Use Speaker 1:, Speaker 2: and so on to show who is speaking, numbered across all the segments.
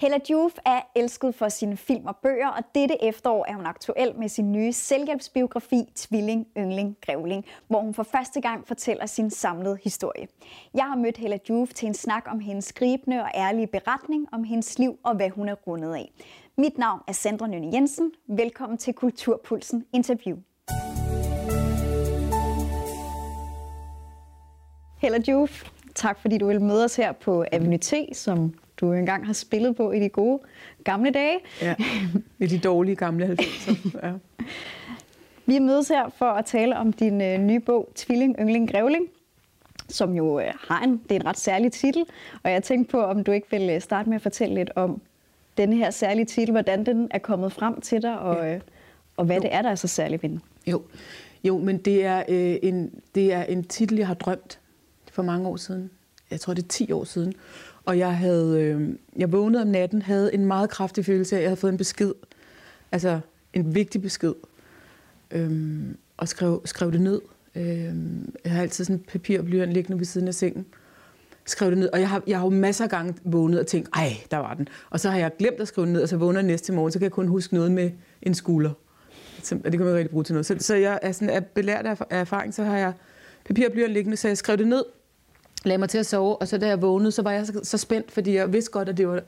Speaker 1: Hella Juf er elsket for sine film og bøger, og dette efterår er hun aktuel med sin nye selvhjælpsbiografi Tvilling, Yngling, Grævling, hvor hun for første gang fortæller sin samlede historie. Jeg har mødt Hella Juf til en snak om hendes skribende og ærlige beretning om hendes liv og hvad hun er rundet af. Mit navn er Sandra Nynne Jensen. Velkommen til Kulturpulsen Interview. Hella Juf, tak fordi du vil møde os her på Avenue T, som du engang har spillet på i de gode gamle dage.
Speaker 2: Ja, i de dårlige gamle 90'er. Ja.
Speaker 1: Vi er mødes her for at tale om din øh, nye bog, Tvilling, Yngling, Grævling, som jo øh, har en, det er en ret særlig titel. Og jeg tænkte på, om du ikke vil øh, starte med at fortælle lidt om denne her særlige titel, hvordan den er kommet frem til dig, og, ja. øh, og hvad jo. det er, der er så særligt ved den.
Speaker 2: Jo, jo men det er, øh, en, det er en titel, jeg har drømt for mange år siden. Jeg tror, det er 10 år siden. Og jeg havde, øh, jeg vågnede om natten, havde en meget kraftig følelse af, at jeg havde fået en besked. Altså en vigtig besked. Øhm, og skrev, skrev det ned. Øhm, jeg har altid sådan en papir og blyant liggende ved siden af sengen. Skrev det ned, og jeg har, jeg har jo masser af gange vågnet og tænkt, ej, der var den. Og så har jeg glemt at skrive den ned, og så vågner jeg næste morgen, så kan jeg kun huske noget med en skulder. Og det kan man rigtig bruge til noget. Så, så jeg er sådan, er belært af erfaring, så har jeg papir og blyant liggende, så jeg skrev det ned, lagde mig til at sove, og så da jeg vågnede, så var jeg så, så spændt, fordi jeg vidste godt, at det var,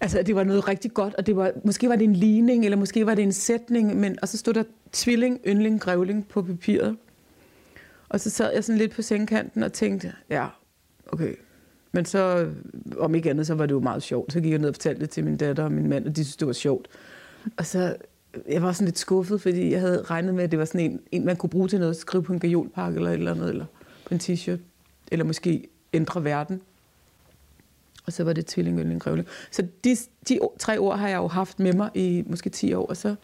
Speaker 2: altså, det var noget rigtig godt, og det var, måske var det en ligning, eller måske var det en sætning, men, og så stod der tvilling, yndling, grævling på papiret. Og så sad jeg sådan lidt på sengkanten og tænkte, ja, okay. Men så, om ikke andet, så var det jo meget sjovt. Så gik jeg ned og fortalte det til min datter og min mand, og de syntes, det var sjovt. Og så, jeg var sådan lidt skuffet, fordi jeg havde regnet med, at det var sådan en, en man kunne bruge til noget, skrive på en gajolpakke eller et eller andet, eller på en t-shirt eller måske ændre verden. Og så var det tvilling, yndling, grævling. Så de, de tre ord har jeg jo haft med mig i måske 10 år. Og så,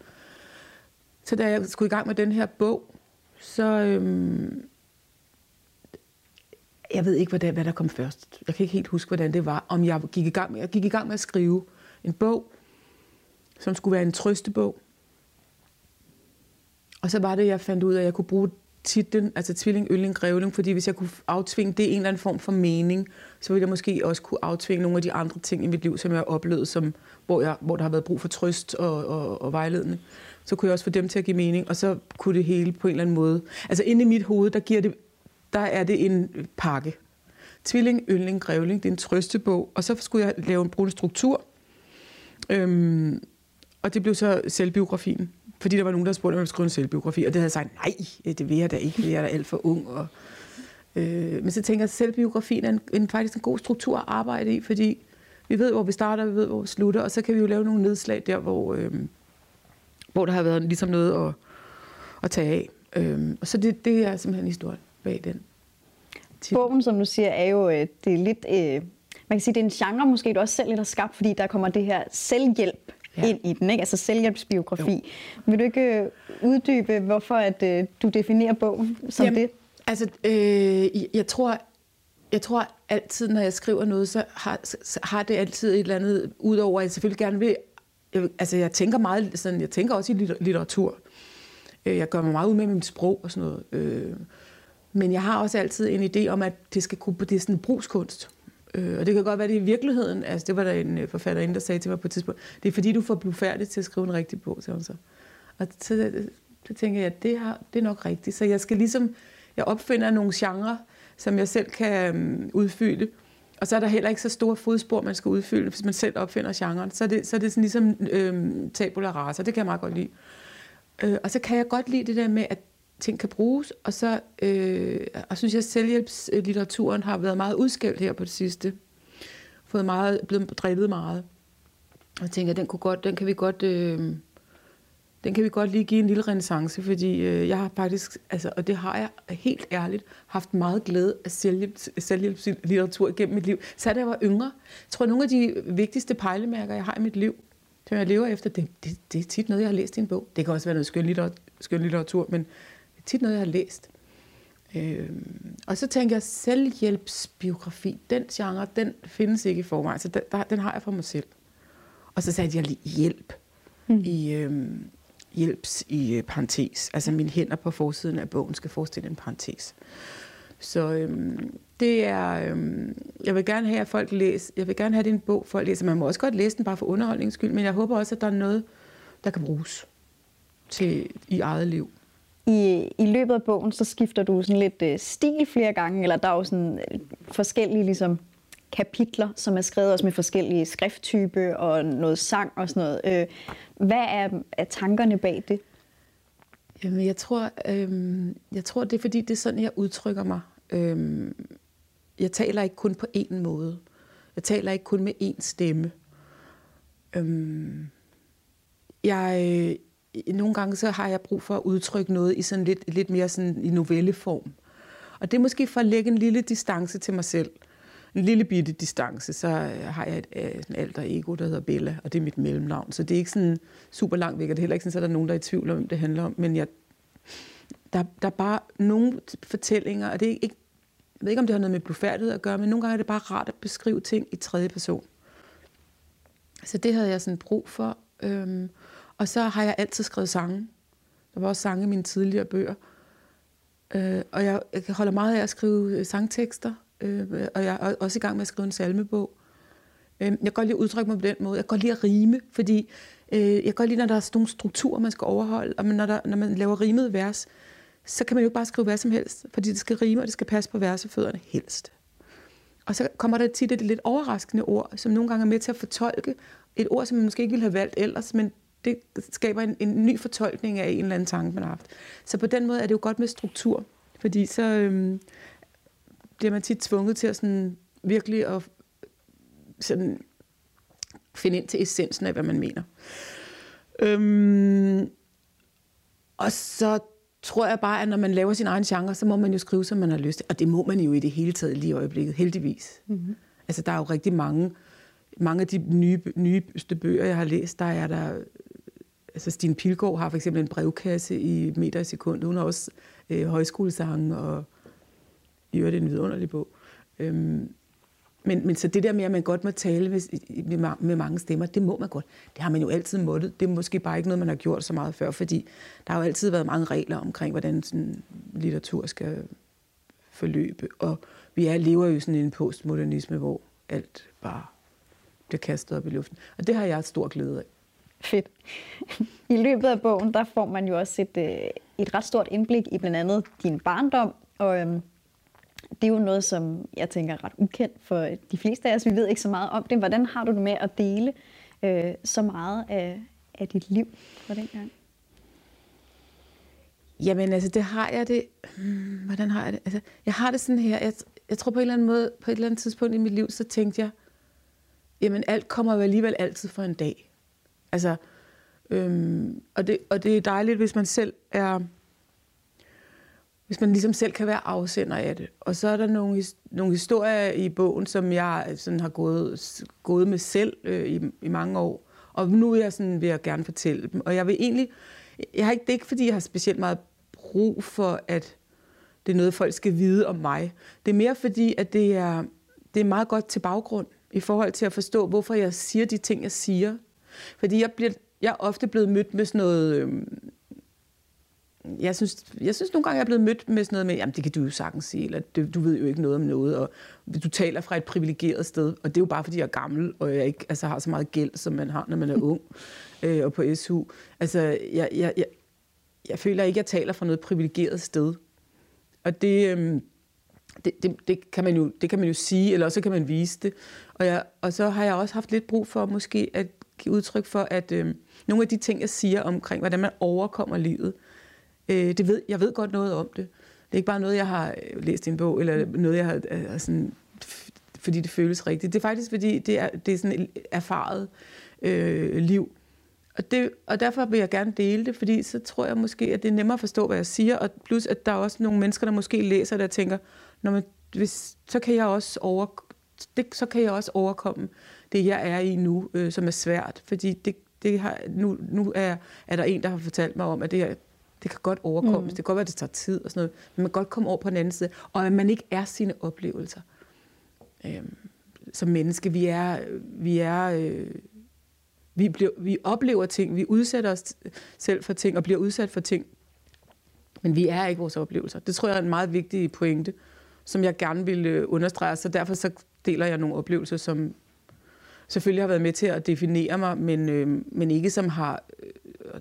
Speaker 2: så da jeg skulle i gang med den her bog, så... Øhm, jeg ved ikke, hvad der, hvad der kom først. Jeg kan ikke helt huske, hvordan det var. Om jeg gik i gang med, jeg gik i gang med at skrive en bog, som skulle være en trøstebog. Og så var det, jeg fandt ud af, at jeg kunne bruge titlen, altså tvilling, ølling, grævling, fordi hvis jeg kunne aftvinge det en eller anden form for mening, så ville jeg måske også kunne aftvinge nogle af de andre ting i mit liv, som jeg har oplevet, som, hvor, jeg, hvor der har været brug for trøst og, og, og vejledning. Så kunne jeg også få dem til at give mening, og så kunne det hele på en eller anden måde. Altså inde i mit hoved, der, giver det, der er det en pakke. Tvilling, yndling, grævling, det er en trøstebog, og så skulle jeg lave en brun struktur. Øhm, og det blev så selvbiografien. Fordi der var nogen, der spurgte, om jeg skulle skrive en selvbiografi, og det havde jeg sagt, nej, øh, det vil jeg da ikke, jeg er da alt for ung. Og, øh, men så tænker jeg, at selvbiografien er en, en, faktisk en god struktur at arbejde i, fordi vi ved, hvor vi starter, vi ved, hvor vi slutter, og så kan vi jo lave nogle nedslag der, hvor, øh, hvor der har været ligesom noget at, at tage af. Øh, og så det, det er simpelthen historien bag den.
Speaker 1: Bogen, som du siger, er jo øh, det er lidt... Øh, man kan sige, det er en genre, måske du også selv lidt har skabt, fordi der kommer det her selvhjælp ja. ind i den, ikke? altså selvhjælpsbiografi. Jo. Vil du ikke øh, uddybe, hvorfor at, øh, du definerer bogen som Jamen, det?
Speaker 2: Altså, øh, jeg tror, jeg tror altid, når jeg skriver noget, så har, så har det altid et eller andet, udover at jeg selvfølgelig gerne vil, jeg, altså jeg tænker meget, sådan, jeg tænker også i litteratur. Øh, jeg gør mig meget ud med mit sprog og sådan noget. Øh, men jeg har også altid en idé om, at det skal kunne, det er sådan en brugskunst. Øh, og det kan godt være, det i virkeligheden, altså det var der en øh, forfatterinde, der sagde til mig på et tidspunkt, det er fordi, du får blufærdig færdig til at skrive en rigtig bog, sagde hun så. Og så, øh, så tænker jeg, at det, har, det er nok rigtigt. Så jeg skal ligesom, jeg opfinder nogle genrer, som jeg selv kan um, udfylde. Og så er der heller ikke så store fodspor, man skal udfylde, hvis man selv opfinder genren. Så er det, så er det sådan ligesom øhm, tabula rasa, det kan jeg meget godt lide. Øh, og så kan jeg godt lide det der med, at ting kan bruges, og så øh, og synes jeg, at selvhjælpslitteraturen har været meget udskældt her på det sidste. Fået meget, blevet drillet meget. Og jeg tænker, den, kunne godt, den kan vi godt... Øh, den kan vi godt lige give en lille renaissance, fordi øh, jeg har faktisk, altså, og det har jeg helt ærligt, haft meget glæde af selvhjælpslitteratur gennem mit liv. Så da jeg var yngre, jeg tror, nogle af de vigtigste pejlemærker, jeg har i mit liv, som jeg lever efter, det, det, det er tit noget, jeg har læst i en bog. Det kan også være noget skøn litteratur, men tit noget, jeg har læst. Øh, og så tænker jeg, selvhjælpsbiografi, den genre, den findes ikke i forvejen, så den, der, den har jeg for mig selv. Og så satte jeg lige hjælp mm. i øh, hjælps i øh, parentes. Altså mine hænder på forsiden af bogen skal forestille en parentes. Så øhm, det er, øhm, jeg vil gerne have, at folk læser, jeg vil gerne have, at det er en bog, folk læser. Man må også godt læse den bare for underholdningens skyld, men jeg håber også, at der er noget, der kan bruges til i eget liv.
Speaker 1: I, I løbet af bogen, så skifter du sådan lidt øh, stil flere gange, eller der er jo sådan øh, forskellige ligesom, kapitler, som er skrevet også med forskellige skrifttype og noget sang og sådan noget. Øh, hvad er, er tankerne bag det?
Speaker 2: Jamen, jeg tror, øh, jeg tror, det er fordi, det er sådan, jeg udtrykker mig. Øh, jeg taler ikke kun på én måde. Jeg taler ikke kun med én stemme. Øh, jeg, øh, nogle gange så har jeg brug for at udtrykke noget i sådan lidt, lidt mere sådan i novelleform. Og det er måske for at lægge en lille distance til mig selv. En lille bitte distance, så øh, har jeg et, øh, et alter ego, der hedder Bella, og det er mit mellemnavn. Så det er ikke sådan super langt væk, og det er heller ikke sådan, at der er nogen, der er i tvivl om, det handler om. Men jeg, der, der er bare nogle fortællinger, og det er ikke, jeg ved ikke, om det har noget med blufærdighed at gøre, men nogle gange er det bare rart at beskrive ting i tredje person. Så det havde jeg sådan brug for. Øhm, og så har jeg altid skrevet sange. Der var også sange i mine tidligere bøger. Øh, og jeg, jeg holder meget af at skrive øh, sangtekster, øh, og jeg er også i gang med at skrive en salmebog. Øh, jeg kan godt lide at udtrykke mig på den måde. Jeg kan godt lide at rime, fordi øh, jeg kan godt lide, når der er sådan nogle strukturer, man skal overholde. Og når, der, når man laver rimet vers, så kan man jo ikke bare skrive hvad som helst, fordi det skal rime, og det skal passe på versefødderne helst. Og så kommer der tit et lidt overraskende ord, som nogle gange er med til at fortolke et ord, som man måske ikke ville have valgt ellers, men det skaber en, en ny fortolkning af en eller anden tanke, man har haft. Så på den måde er det jo godt med struktur, fordi så øhm, bliver man tit tvunget til at sådan virkelig at sådan finde ind til essensen af, hvad man mener. Øhm, og så tror jeg bare, at når man laver sin egen genre, så må man jo skrive, som man har lyst til. Og det må man jo i det hele taget lige i øjeblikket, heldigvis. Mm-hmm. Altså, der er jo rigtig mange, mange af de nye, nyeste bøger, jeg har læst, der er der... Altså, Stine Pilgaard har for eksempel en brevkasse i meter i sekundet. Hun har også øh, højskolesange, og i øvrigt en vidunderlig bog. Øhm, men, men så det der med, at man godt må tale med, med, med mange stemmer, det må man godt. Det har man jo altid måttet. Det er måske bare ikke noget, man har gjort så meget før, fordi der har jo altid været mange regler omkring, hvordan sådan litteratur skal forløbe. Og vi er, lever jo sådan i en postmodernisme, hvor alt bare bliver kastet op i luften. Og det har jeg stor glæde af.
Speaker 1: Fedt. I løbet af bogen, der får man jo også et, øh, et ret stort indblik i blandt andet din barndom, og øhm, det er jo noget, som jeg tænker er ret ukendt for de fleste af os. Vi ved ikke så meget om det. Hvordan har du det med at dele øh, så meget af, af dit liv fra den gang?
Speaker 2: Jamen, altså, det har jeg det... Hmm, hvordan har jeg det? Altså, jeg har det sådan her. Jeg, jeg tror på en eller anden måde, på et eller andet tidspunkt i mit liv, så tænkte jeg, jamen, alt kommer jo alligevel altid for en dag. Altså, øhm, og, det, og det er dejligt, hvis man selv er hvis man ligesom selv kan være afsender af det. Og så er der nogle, nogle historier i bogen, som jeg sådan har gået, gået med selv øh, i, i mange år. Og nu er jeg sådan, vil jeg gerne fortælle dem. Og jeg vil egentlig, jeg har ikke, det er ikke, fordi jeg har specielt meget brug for, at det er noget, folk skal vide om mig. Det er mere fordi, at det er, det er meget godt til baggrund i forhold til at forstå, hvorfor jeg siger de ting, jeg siger. Fordi jeg, bliver, jeg er ofte blevet mødt med sådan noget... Øh, jeg synes, jeg synes nogle gange, jeg er blevet mødt med sådan noget med, jamen det kan du jo sagtens sige, eller du, ved jo ikke noget om noget, og du taler fra et privilegeret sted, og det er jo bare, fordi jeg er gammel, og jeg ikke altså, har så meget gæld, som man har, når man er ung, øh, og på SU. Altså, jeg, jeg, jeg, jeg føler ikke, jeg taler fra noget privilegeret sted. Og det, øh, det, det, det, kan man jo, det kan man jo sige, eller så kan man vise det. Og, jeg, og så har jeg også haft lidt brug for måske at give udtryk for, at øh, nogle af de ting, jeg siger omkring, hvordan man overkommer livet, Øh, det ved, jeg ved godt noget om det. Det er ikke bare noget, jeg har øh, læst i en bog, eller noget, jeg har øh, sådan, fordi det føles rigtigt. Det er faktisk, fordi det er, det er sådan et erfaret øh, liv. Og, det, og derfor vil jeg gerne dele det, fordi så tror jeg måske, at det er nemmere at forstå, hvad jeg siger, og plus, at der er også nogle mennesker, der måske læser det og tænker, Når man, hvis, så, kan jeg også over, det, så kan jeg også overkomme det, jeg er i nu, øh, som er svært. Fordi det, det har, nu, nu er, er der en, der har fortalt mig om, at det, her, det kan godt overkommes. Mm. Det kan godt være, at det tager tid og sådan noget. Men man kan godt komme over på den anden side. Og at man ikke er sine oplevelser. Øhm, som menneske, vi er... Vi er øh, vi, bliver, vi oplever ting, vi udsætter os selv for ting, og bliver udsat for ting. Men vi er ikke vores oplevelser. Det tror jeg er en meget vigtig pointe som jeg gerne ville øh, understrege. Så derfor så deler jeg nogle oplevelser, som selvfølgelig har været med til at definere mig, men, øh, men ikke som har,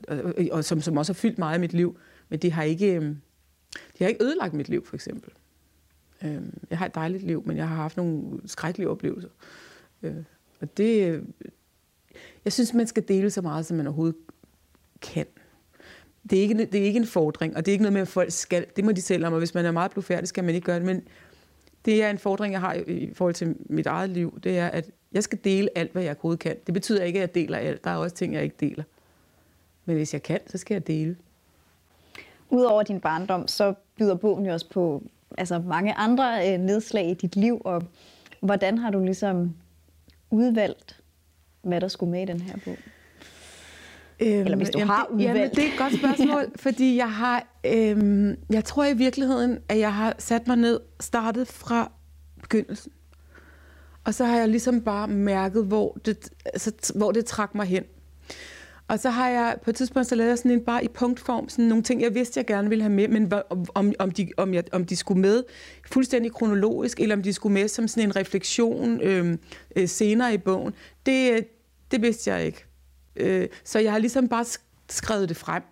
Speaker 2: øh, og som, som også har fyldt meget i mit liv. Men det har ikke, øh, de har ikke ødelagt mit liv, for eksempel. Øh, jeg har et dejligt liv, men jeg har haft nogle skrækkelige oplevelser. Øh, og det, øh, jeg synes, man skal dele så meget, som man overhovedet kan. Det er, ikke, det er ikke en fordring, og det er ikke noget med, at folk skal. Det må de selv om, og hvis man er meget blufærdig, skal man ikke gøre det. Men det er en fordring, jeg har i forhold til mit eget liv. Det er, at jeg skal dele alt, hvad jeg overhovedet kan. Det betyder ikke, at jeg deler alt. Der er også ting, jeg ikke deler. Men hvis jeg kan, så skal jeg dele.
Speaker 1: Udover din barndom, så byder bogen jo også på altså mange andre øh, nedslag i dit liv. Og hvordan har du ligesom udvalgt, hvad der skulle med i den her bog? Øhm, Eller hvis du jamen, har udvalgt.
Speaker 2: Jamen, det er et godt spørgsmål, fordi jeg har, øhm, jeg tror i virkeligheden, at jeg har sat mig ned, startet fra begyndelsen. Og så har jeg ligesom bare mærket, hvor det, altså, hvor det trak mig hen. Og så har jeg på et tidspunkt så lavet jeg sådan en bare i punktform, sådan nogle ting, jeg vidste, jeg gerne ville have med, men om, om, de, om, jeg, om de skulle med fuldstændig kronologisk, eller om de skulle med som sådan en refleksion øhm, øh, senere i bogen, det, det vidste jeg ikke. Øh, så jeg har ligesom bare skrevet det frem.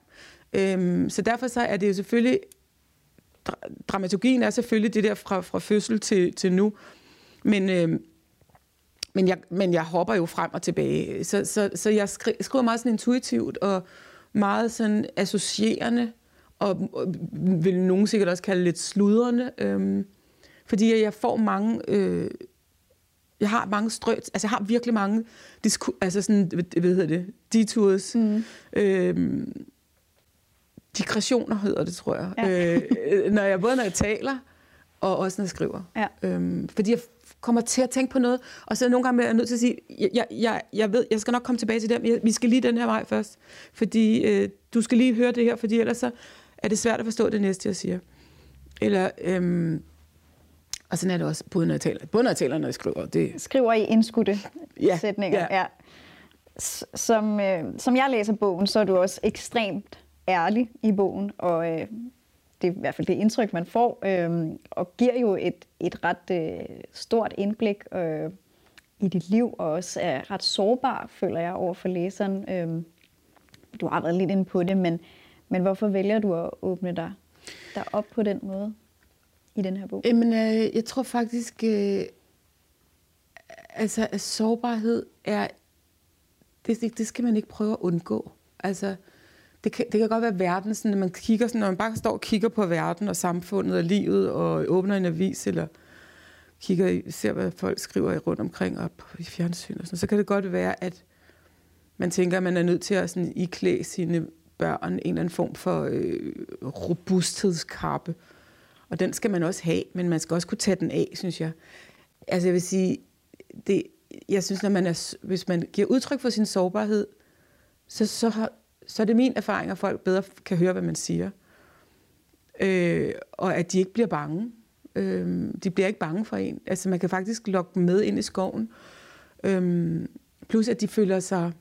Speaker 2: Øh, så derfor så er det jo selvfølgelig, dramaturgien er selvfølgelig det der fra, fra fødsel til, til nu, men... Øh, men jeg, men jeg hopper jo frem og tilbage. Så, så, så jeg skri, skriver meget sådan intuitivt og meget sådan associerende, og, og vil nogen sikkert også kalde lidt sludrende, øhm, fordi jeg får mange... Øh, jeg har mange strøt, altså jeg har virkelig mange disku, altså sådan, hvad hedder det, detours, mm. øhm, digressioner hedder det, tror jeg, ja. øh, når jeg, både når jeg taler, og også når jeg skriver. Ja. Øhm, fordi jeg kommer til at tænke på noget, og så nogle gange er jeg nødt til at sige, jeg, jeg, jeg ved, jeg skal nok komme tilbage til det, vi skal lige den her vej først, fordi øh, du skal lige høre det her, fordi ellers så er det svært at forstå det næste, jeg siger. Eller, øhm, og sådan er det også, både når jeg taler, både når jeg taler, når jeg skriver. Det...
Speaker 1: Skriver i indskudte ja, sætninger, ja. ja. Som, øh, som jeg læser bogen, så er du også ekstremt ærlig i bogen, og øh, det er i hvert fald det indtryk, man får, øh, og giver jo et, et ret øh, stort indblik øh, i dit liv, og også er ret sårbar, føler jeg, over for læseren. Øh, du har været lidt inde på det, men, men hvorfor vælger du at åbne dig, dig op på den måde i den her bog?
Speaker 2: Jamen, øh, jeg tror faktisk, øh, altså, at sårbarhed er, det, det skal man ikke prøve at undgå. Altså, det kan, det kan godt være verden, sådan, når man kigger sådan, når man bare står og kigger på verden og samfundet og livet og åbner en avis eller kigger i, ser, hvad folk skriver rundt omkring og i fjernsyn og sådan, så kan det godt være, at man tænker, at man er nødt til at sådan, iklæde sine børn en eller anden form for øh, robusthedskappe. Og den skal man også have, men man skal også kunne tage den af, synes jeg. Altså jeg vil sige, det, jeg synes, når man er, hvis man giver udtryk for sin sårbarhed, så, så, har, så er det min erfaring, at folk bedre kan høre, hvad man siger. Øh, og at de ikke bliver bange. Øh, de bliver ikke bange for en. Altså man kan faktisk lokke dem med ind i skoven. Øh, plus at de føler sig...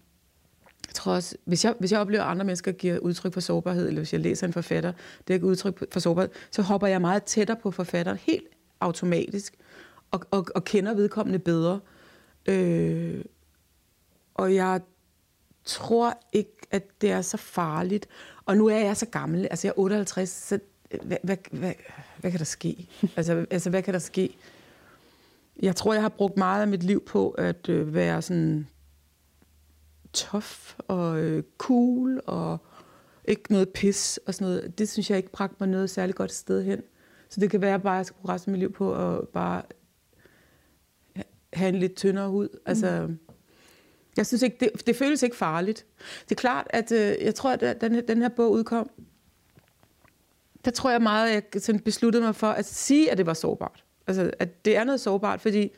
Speaker 2: Jeg tror også, hvis jeg, hvis jeg oplever, at andre mennesker giver udtryk for sårbarhed, eller hvis jeg læser en forfatter, det er ikke udtryk for sårbarhed, så hopper jeg meget tættere på forfatteren, helt automatisk, og, og, og kender vedkommende bedre. Øh, og jeg tror ikke, at det er så farligt. Og nu er jeg så gammel, altså jeg er 58, så hvad, hvad, hvad, hvad kan der ske? altså, altså, hvad kan der ske? Jeg tror, jeg har brugt meget af mit liv på at øh, være sådan tof og øh, cool og ikke noget pis og sådan noget. Det synes jeg ikke bragte mig noget særligt godt sted hen. Så det kan være bare, at jeg skal bruge resten af mit liv på at bare have en lidt tyndere hud. Altså, mm. Jeg synes ikke, det, det føles ikke farligt. Det er klart, at øh, jeg tror, at den, den her bog udkom, der tror jeg meget, at jeg sådan besluttede mig for at sige, at det var sårbart. Altså, at det er noget sårbart, fordi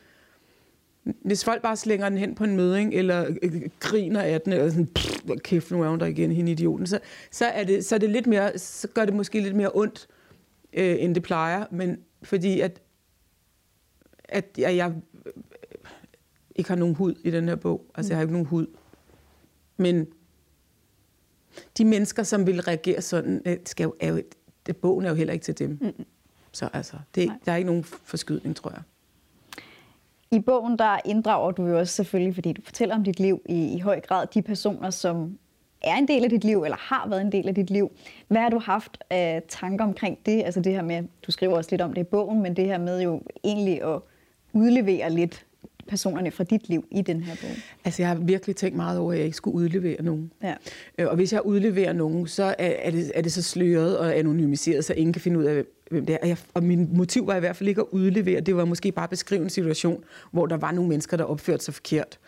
Speaker 2: hvis folk bare slænger den hen på en møding, eller øh, griner af den, eller sådan, pff, kæft, nu er hun der igen, hende idioten, så, så, er det, så, er det lidt mere, så gør det måske lidt mere ondt, øh, end det plejer, men fordi at, at jeg, jeg ikke har nogen hud i den her bog. Altså, jeg har ikke nogen hud. Men de mennesker, som vil reagere sådan, øh, skal jo, er jo, det, bogen er jo heller ikke til dem. Mm. Så altså, det, der er ikke nogen forskydning, tror jeg.
Speaker 1: I bogen der inddrager du jo også selvfølgelig, fordi du fortæller om dit liv i, i høj grad, de personer, som er en del af dit liv, eller har været en del af dit liv. Hvad har du haft af tanker omkring det? Altså det her med, du skriver også lidt om det i bogen, men det her med jo egentlig at udlevere lidt personerne fra dit liv i den her bog?
Speaker 2: Altså, jeg har virkelig tænkt meget over, at jeg ikke skulle udlevere nogen.
Speaker 1: Ja.
Speaker 2: Øh, og hvis jeg udleverer nogen, så er, er, det, er det så sløret og anonymiseret, så ingen kan finde ud af, hvem det er. Og, jeg, og min motiv var i hvert fald ikke at udlevere. Det var måske bare at beskrive en situation, hvor der var nogle mennesker, der opførte sig forkert.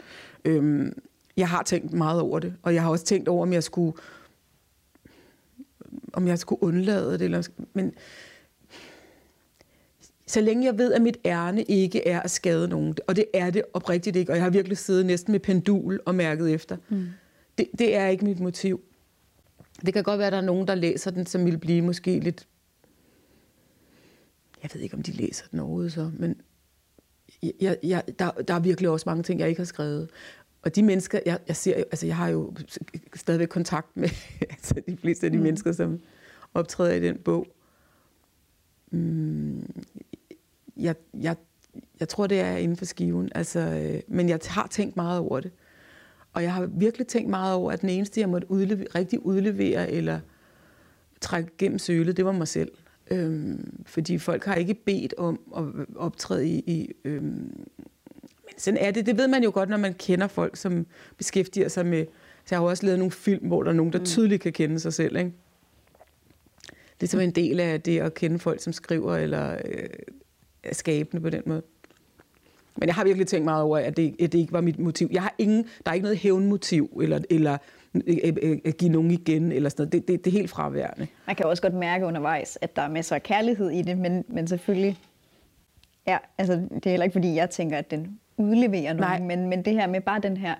Speaker 2: Øhm, jeg har tænkt meget over det, og jeg har også tænkt over, om jeg skulle om jeg skulle undlade det. Eller, men så længe jeg ved, at mit ærne ikke er at skade nogen, og det er det oprigtigt ikke, og jeg har virkelig siddet næsten med pendul og mærket efter, mm. det, det er ikke mit motiv. Det kan godt være, at der er nogen, der læser den, som vil blive måske lidt... Jeg ved ikke, om de læser den overhovedet så, men jeg, jeg, der, der er virkelig også mange ting, jeg ikke har skrevet. Og de mennesker, jeg, jeg ser altså jeg har jo stadigvæk kontakt med altså de fleste af de mm. mennesker, som optræder i den bog. Mm, jeg, jeg, jeg tror, det er inden for skiven. Altså, øh, men jeg har tænkt meget over det. Og jeg har virkelig tænkt meget over, at den eneste, jeg måtte udlevere, rigtig udlevere eller trække gennem sølet, det var mig selv. Øhm, fordi folk har ikke bedt om at optræde i... i øhm, men sådan er det. Det ved man jo godt, når man kender folk, som beskæftiger sig med... Så jeg har også lavet nogle film, hvor der er nogen, der mm. tydeligt kan kende sig selv. Ikke? Det er som en del af det at kende folk, som skriver eller øh, er skabende på den måde. Men jeg har virkelig tænkt meget over, at det, at det ikke var mit motiv. Jeg har ingen, der er ikke noget hævnmotiv, eller, eller at give nogen igen, eller sådan noget. Det, det, det er helt fraværende.
Speaker 1: Man kan også godt mærke undervejs, at der er masser af kærlighed i det, men, men selvfølgelig, ja, altså, det er heller ikke, fordi jeg tænker, at den udleverer nogen, men, men det her med bare den her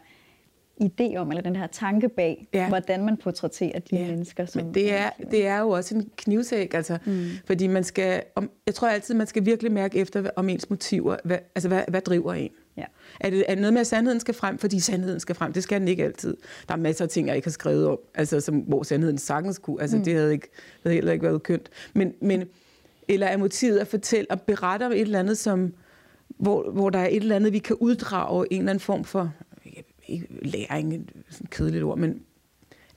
Speaker 1: idé om, eller den her tanke bag, ja. hvordan man portrætterer de ja. mennesker. Som
Speaker 2: Men det er, det er jo også en knivsæk, altså, mm. fordi man skal, om, jeg tror altid, man skal virkelig mærke efter om ens motiver, hvad, altså hvad, hvad driver en? Ja. Er, det, er det noget med, at sandheden skal frem? Fordi sandheden skal frem, det skal den ikke altid. Der er masser af ting, jeg ikke har skrevet om, altså, som, hvor sandheden sagtens kunne, altså mm. det havde, ikke, det havde heller ikke været kønt. Men, men, eller er motivet at fortælle og berette om et eller andet, som, hvor, hvor der er et eller andet, vi kan uddrage en eller anden form for ikke læring, sådan et kedeligt ord, men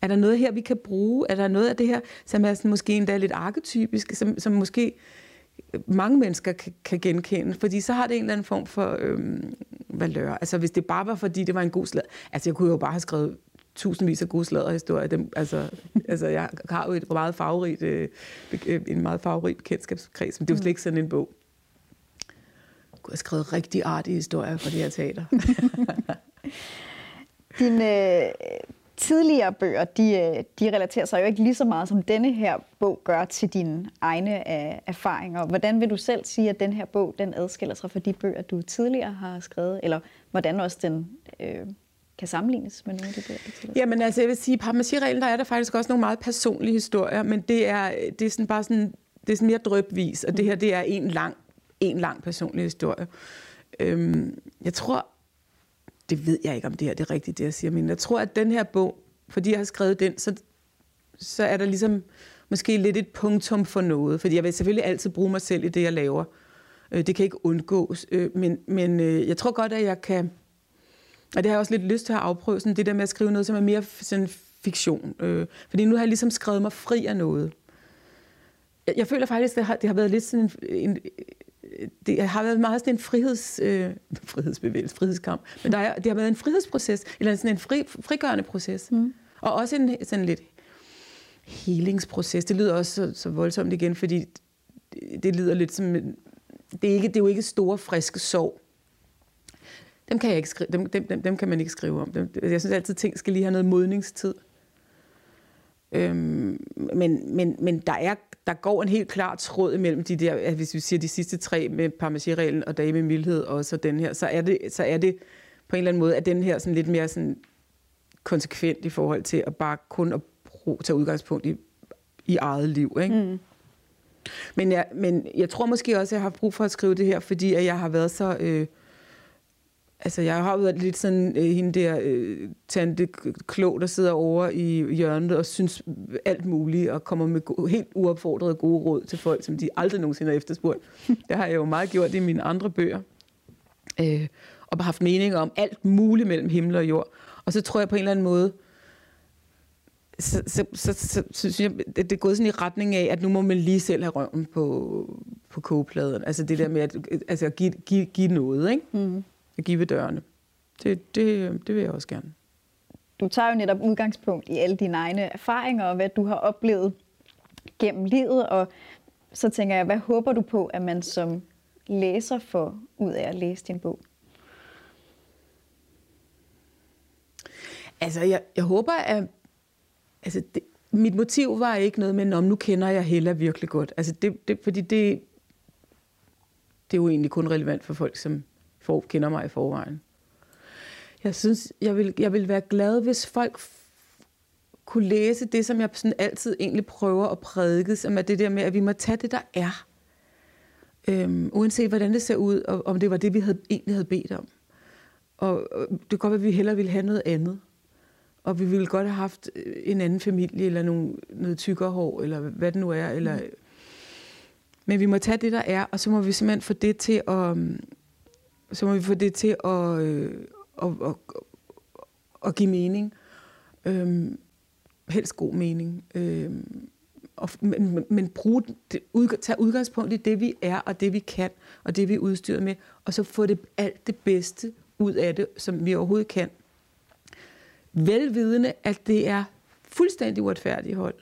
Speaker 2: er der noget her, vi kan bruge? Er der noget af det her, som er sådan måske endda lidt arketypisk, som, som måske mange mennesker kan, kan genkende? Fordi så har det en eller anden form for øhm, valør. Altså hvis det bare var, fordi det var en god slag. Altså jeg kunne jo bare have skrevet tusindvis af gode sladderhistorier. Dem, altså, altså, jeg har jo et meget farverigt, øh, øh en meget farverig bekendtskabskreds, men det er jo slet ikke sådan en bog. Jeg kunne have skrevet rigtig artige historier for det her teater.
Speaker 1: Din øh, tidligere bøger, de, øh, de relaterer sig jo ikke lige så meget, som denne her bog gør til dine egne øh, erfaringer. Hvordan vil du selv sige, at den her bog den adskiller sig fra de bøger, du tidligere har skrevet? Eller hvordan også den øh, kan sammenlignes med nogle af de bøger, du tidligere
Speaker 2: Jamen altså, jeg vil sige, i reglen der er der faktisk også nogle meget personlige historier, men det er, det er sådan bare sådan, det er sådan mere drøbvis, og det her, det er en lang, en lang personlig historie. Øhm, jeg tror, det ved jeg ikke, om det her det er rigtigt, det jeg siger, men jeg tror, at den her bog, fordi jeg har skrevet den, så, så er der ligesom måske lidt et punktum for noget, fordi jeg vil selvfølgelig altid bruge mig selv i det, jeg laver. Øh, det kan ikke undgås, øh, men, men øh, jeg tror godt, at jeg kan, og det har jeg også lidt lyst til at afprøve, sådan det der med at skrive noget, som er mere sådan fiktion. Fordi nu har jeg ligesom skrevet mig fri af noget. Jeg føler faktisk, at det har, det har været lidt sådan en, en, det har været meget sådan en friheds, øh, frihedsbevægelse, frihedskamp, men der er, det har været en frihedsproces, eller sådan en fri, frigørende proces. Mm. Og også en sådan lidt healingsproces. Det lyder også så, så voldsomt igen, fordi det, det lyder lidt som... Det er, ikke, det er jo ikke store, friske sorg. Dem kan, jeg ikke skrive, dem, dem, dem, dem kan man ikke skrive om. Dem, jeg synes altid, at ting skal lige have noget modningstid. Øhm, men, men, men der er der går en helt klar tråd imellem de der, hvis vi siger de sidste tre med parmesireglen og dage med mildhed og så den her, så er det, så er det på en eller anden måde, at den her sådan lidt mere sådan konsekvent i forhold til at bare kun at bruge, tage udgangspunkt i, i eget liv. Ikke? Mm. Men, jeg, men jeg tror måske også, at jeg har brug for at skrive det her, fordi at jeg har været så... Øh, Altså, jeg har været lidt sådan øh, hende der øh, tante klog, der sidder over i hjørnet og synes alt muligt, og kommer med go- helt uopfordrede gode råd til folk, som de aldrig nogensinde har efterspurgt. Det har jeg jo meget gjort i mine andre bøger. Øh, og har haft mening om alt muligt mellem himmel og jord. Og så tror jeg på en eller anden måde, så, så, så, så, så synes jeg, det, det er gået sådan i retning af, at nu må man lige selv have røven på, på kogepladen. Altså det der med at, altså at give, give, give noget, ikke? Mm. At give ved dørene. Det, det, det vil jeg også gerne.
Speaker 1: Du tager jo netop udgangspunkt i alle dine egne erfaringer og hvad du har oplevet gennem livet, og så tænker jeg, hvad håber du på, at man som læser får ud af at læse din bog?
Speaker 2: Altså, jeg, jeg håber, at... Altså, det, mit motiv var ikke noget med, om nu kender jeg Hella virkelig godt. Altså, det, det, fordi det, det er jo egentlig kun relevant for folk, som for, kender mig i forvejen. Jeg synes, jeg vil, jeg vil være glad, hvis folk kunne læse det, som jeg sådan altid egentlig prøver at prædike, som er det der med, at vi må tage det, der er. Øhm, uanset hvordan det ser ud, og om det var det, vi havde, egentlig havde bedt om. Og, og det kan godt være, at vi hellere ville have noget andet. Og vi ville godt have haft øh, en anden familie, eller nogle, noget tykkere hår, eller hvad det nu er. Eller, mm. Men vi må tage det, der er, og så må vi simpelthen få det til at, så må vi få det til at, øh, at, at, at give mening. Øhm, helst god mening. Øhm, og, men, men bruge det, ud, tage udgangspunkt i det, vi er, og det, vi kan, og det, vi er udstyret med, og så få det alt det bedste ud af det, som vi overhovedet kan. Velvidende, at det er fuldstændig uretfærdigt hold.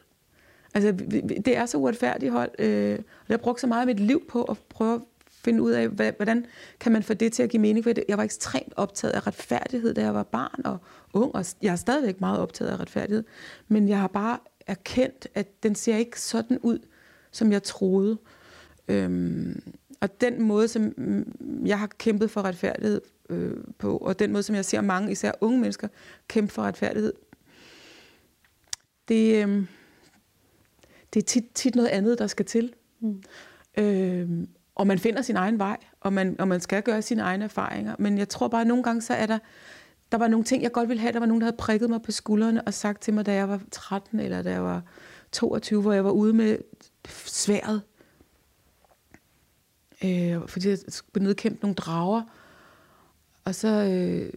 Speaker 2: Altså, det er så uretfærdigt hold. Øh, og jeg har brugt så meget af mit liv på at prøve at finde ud af, hvordan kan man få det til at give mening? For jeg var ekstremt optaget af retfærdighed, da jeg var barn og ung, og jeg er stadigvæk meget optaget af retfærdighed. Men jeg har bare erkendt, at den ser ikke sådan ud, som jeg troede. Øhm, og den måde, som jeg har kæmpet for retfærdighed øh, på, og den måde, som jeg ser mange, især unge mennesker, kæmpe for retfærdighed, det, øh, det er tit, tit noget andet, der skal til. Mm. Øhm, og man finder sin egen vej, og man, og man skal gøre sine egne erfaringer. Men jeg tror bare, at nogle gange så er der, der var nogle ting, jeg godt ville have. Der var nogen, der havde prikket mig på skuldrene og sagt til mig, da jeg var 13 eller da jeg var 22, hvor jeg var ude med sværet. Øh, fordi jeg skulle nedkæmpe nogle drager. Og så, øh,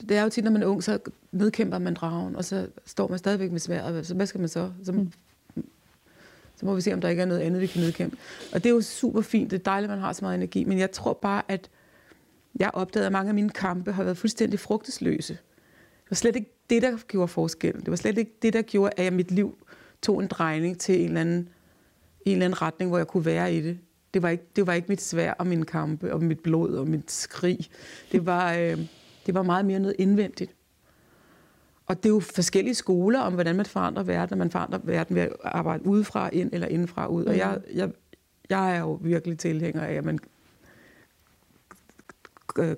Speaker 2: det er jo tit, når man er ung, så nedkæmper man dragen, og så står man stadigvæk med sværet. Så hvad skal man så? Så mm. Så må vi se, om der ikke er noget andet, vi kan nedkæmpe. Og det er jo super fint. Det er dejligt, at man har så meget energi. Men jeg tror bare, at jeg opdagede, at mange af mine kampe har været fuldstændig frugtesløse. Det var slet ikke det, der gjorde forskel. Det var slet ikke det, der gjorde, at jeg mit liv tog en drejning til en eller anden, en eller anden retning, hvor jeg kunne være i det. Det var ikke, det var ikke mit svær og min kampe og mit blod og mit skrig. Det var, øh, det var meget mere noget indvendigt. Og det er jo forskellige skoler om, hvordan man forandrer verden, man forandrer verden ved at arbejde udefra ind eller indenfra ud. Mm. Og jeg, jeg, jeg er jo virkelig tilhænger af, at man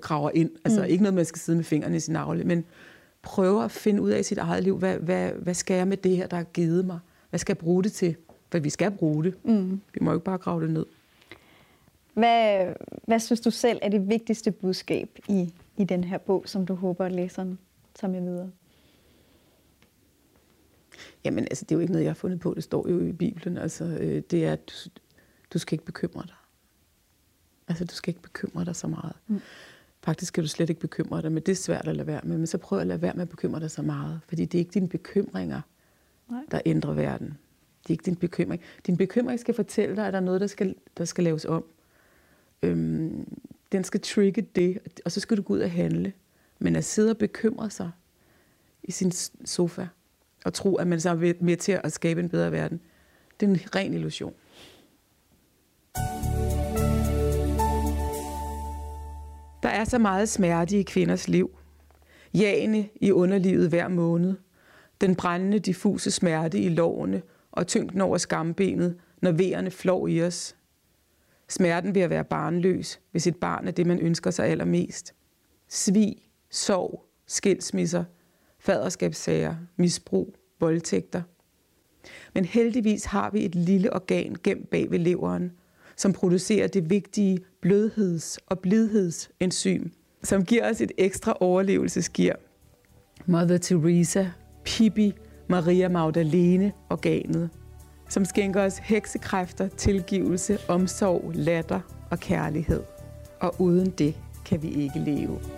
Speaker 2: graver ind. Altså mm. ikke noget, man skal sidde med fingrene i sin navle, men prøve at finde ud af i sit eget liv, hvad, hvad, hvad skal jeg med det her, der er givet mig? Hvad skal jeg bruge det til? For vi skal bruge det. Mm. Vi må jo ikke bare grave det ned.
Speaker 1: Hvad, hvad synes du selv er det vigtigste budskab i, i den her bog, som du håber, at læseren tager med videre?
Speaker 2: Jamen, altså, det er jo ikke noget, jeg har fundet på. Det står jo i Bibelen. Altså, øh, det er, at du, du skal ikke bekymre dig. Altså, du skal ikke bekymre dig så meget. Mm. Faktisk skal du slet ikke bekymre dig, men det er svært at lade være med. Men så prøv at lade være med at bekymre dig så meget. Fordi det er ikke dine bekymringer, Nej. der ændrer verden. Det er ikke din bekymring. Din bekymring skal fortælle dig, at der er noget, der skal, der skal laves om. Øhm, den skal trigge det, og så skal du gå ud og handle. Men at sidde og bekymre sig i sin sofa, og tro, at man så er med til at skabe en bedre verden. Det er en ren illusion. Der er så meget smerte i kvinders liv. Jagende i underlivet hver måned. Den brændende, diffuse smerte i lårene og tyngden over skambenet, når vejerne flår i os. Smerten ved at være barnløs, hvis et barn er det, man ønsker sig allermest. Svig, sorg, skilsmisser – faderskabssager, misbrug, voldtægter. Men heldigvis har vi et lille organ gemt bag ved leveren, som producerer det vigtige blødheds- og blidhedsenzym, som giver os et ekstra overlevelsesgear. Mother Teresa, Pippi, Maria Magdalene, organet, som skænker os heksekræfter, tilgivelse, omsorg, latter og kærlighed. Og uden det kan vi ikke leve.